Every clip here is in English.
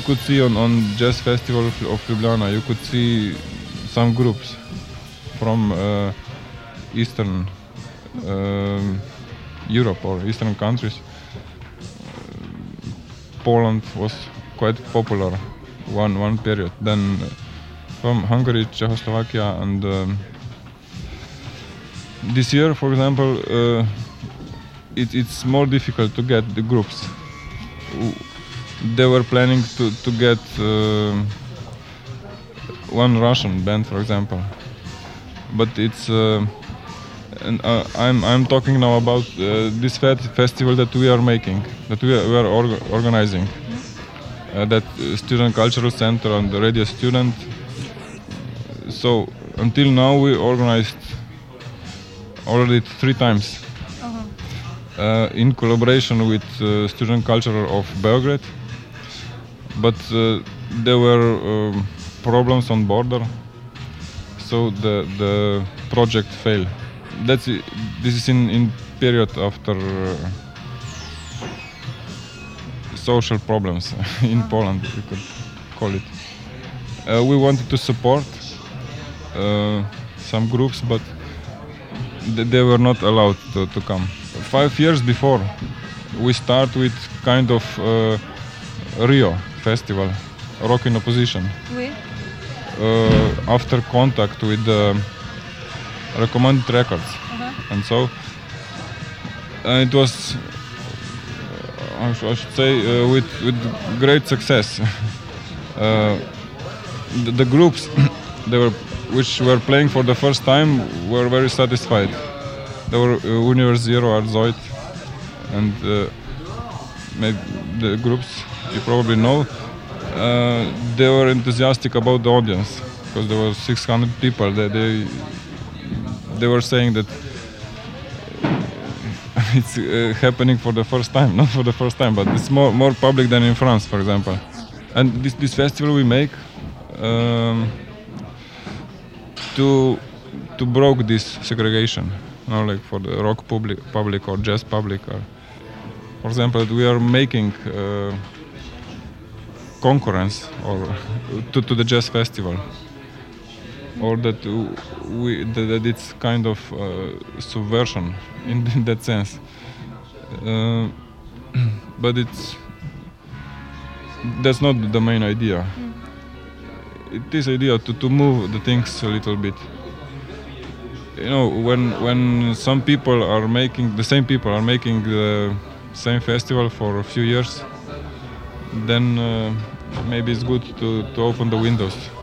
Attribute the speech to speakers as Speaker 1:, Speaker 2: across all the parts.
Speaker 1: you could see on, on Jazz Festival of, Ljubljana, you could see some groups from uh, Eastern um, Europe or Eastern countries. Poland was quite popular one one period. Then from Hungary, Czechoslovakia, and um, this year, for example, uh, it, it's more difficult to get the groups. They were planning to to get uh, one Russian band, for example, but it's. Uh, and uh, I'm I'm talking now about uh, this festival that we are making, that we are, we are org- organizing. Uh, that uh, student cultural center and the radio student. So until now we organized already three times uh, in collaboration with uh, student culture of Belgrade. But uh, there were um, problems on border, so the the project failed. That's i- this is in in period after uh, social problems in Poland, you could call it. Uh, we wanted to support uh, some groups, but th- they were not allowed to, to come. Five years before, we start with kind of uh, RIO festival, rock in opposition.
Speaker 2: Oui.
Speaker 1: Uh, after contact with the recommended records, and so uh, it was, uh, I, sh- I should say, uh, with with great success. uh, the, the groups they were which were playing for the first time were very satisfied. There were uh, Univers Zero, Art Zoyd, and uh, maybe the groups you probably know. Uh, they were enthusiastic about the audience because there were 600 people. They they, they were saying that it's uh, happening for the first time, not for the first time, but it's more more public than in France, for example. And this this festival we make um, to to broke this segregation, you know, like for the rock public, public or jazz public, or for example, we are making uh, concurrence or to, to the jazz festival, or that we that, that it's kind of uh, subversion in, in that sense. Uh, but it's that's not the main idea. It is idea to, to move the things a little bit. You know, when when some people are making the same people are making the same festival for a few years, then uh, maybe it's good to, to open the windows.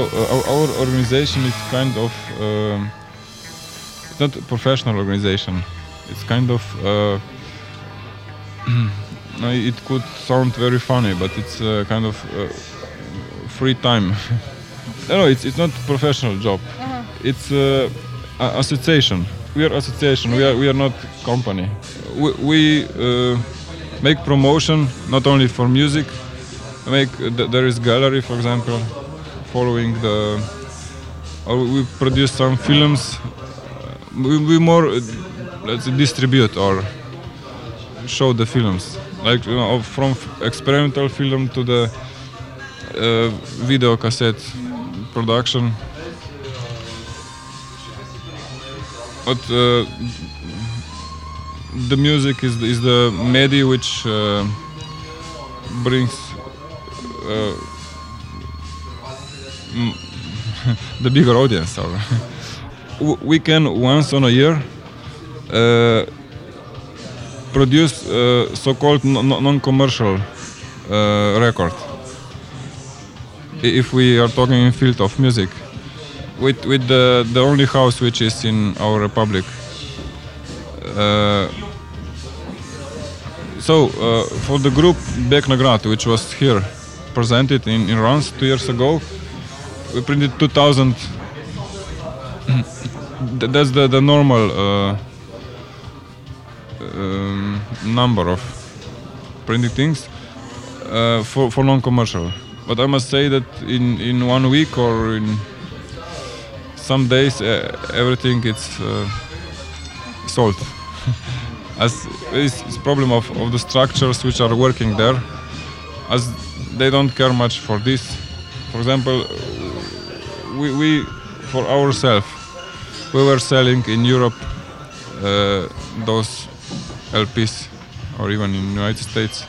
Speaker 1: So uh, our, our organization is kind of um, it's not a professional organization. It's kind of uh, it could sound very funny, but it's uh, kind of uh, free time. no, it's it's not professional job. It's uh, a- association. We are association. We are we are not company. We, we uh, make promotion not only for music. Make th- there is gallery, for example, following the. Or we produce some films. We, we more uh, let's distribute or show the films, like you know, from experimental film to the uh, video cassette production. But uh, the music is is the media which uh, brings uh, the bigger audience. Or we can once on a year uh, produce uh, so-called non- non- non-commercial uh, record. If we are talking in field of music, with with the the only house which is in our republic. Uh, so uh, for the group Begnagrad, which was here presented in, in Rans two years ago, we printed 2,000. That's the, the normal uh, um, number of printing things uh, for, for non-commercial. But I must say that in, in one week or in some days uh, everything uh, sold. as it's, it's problem of, of the structures which are working there, as they don't care much for this. For example, we, we for ourselves, we were selling in Europe uh, those LPs, or even in United States,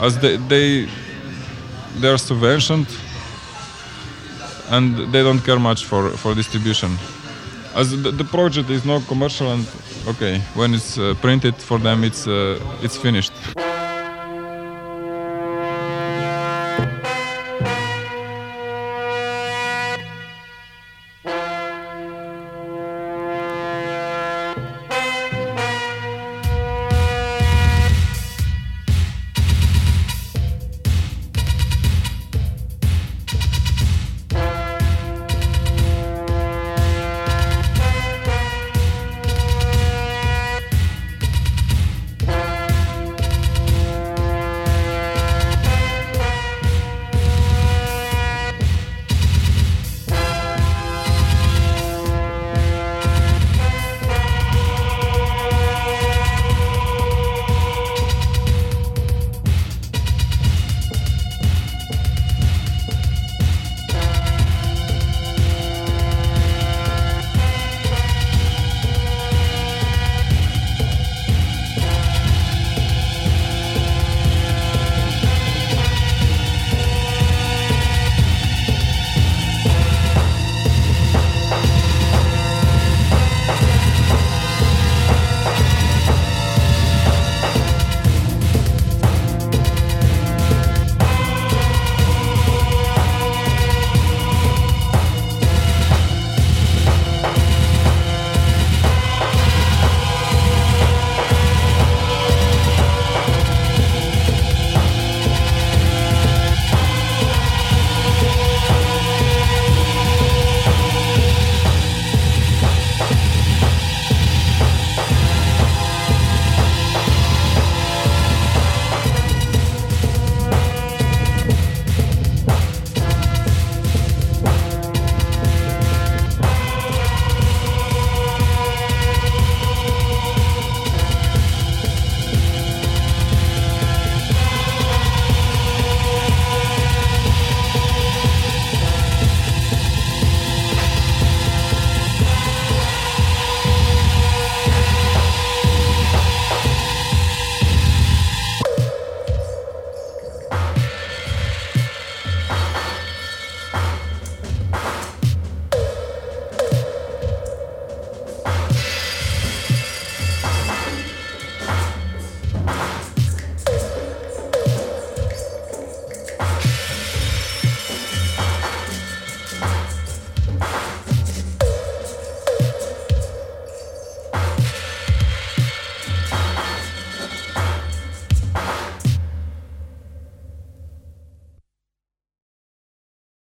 Speaker 1: as they they they are subventioned and they don't care much for, for distribution. As the, the project is not commercial and okay, when it's uh, printed for them, it's uh, it's finished.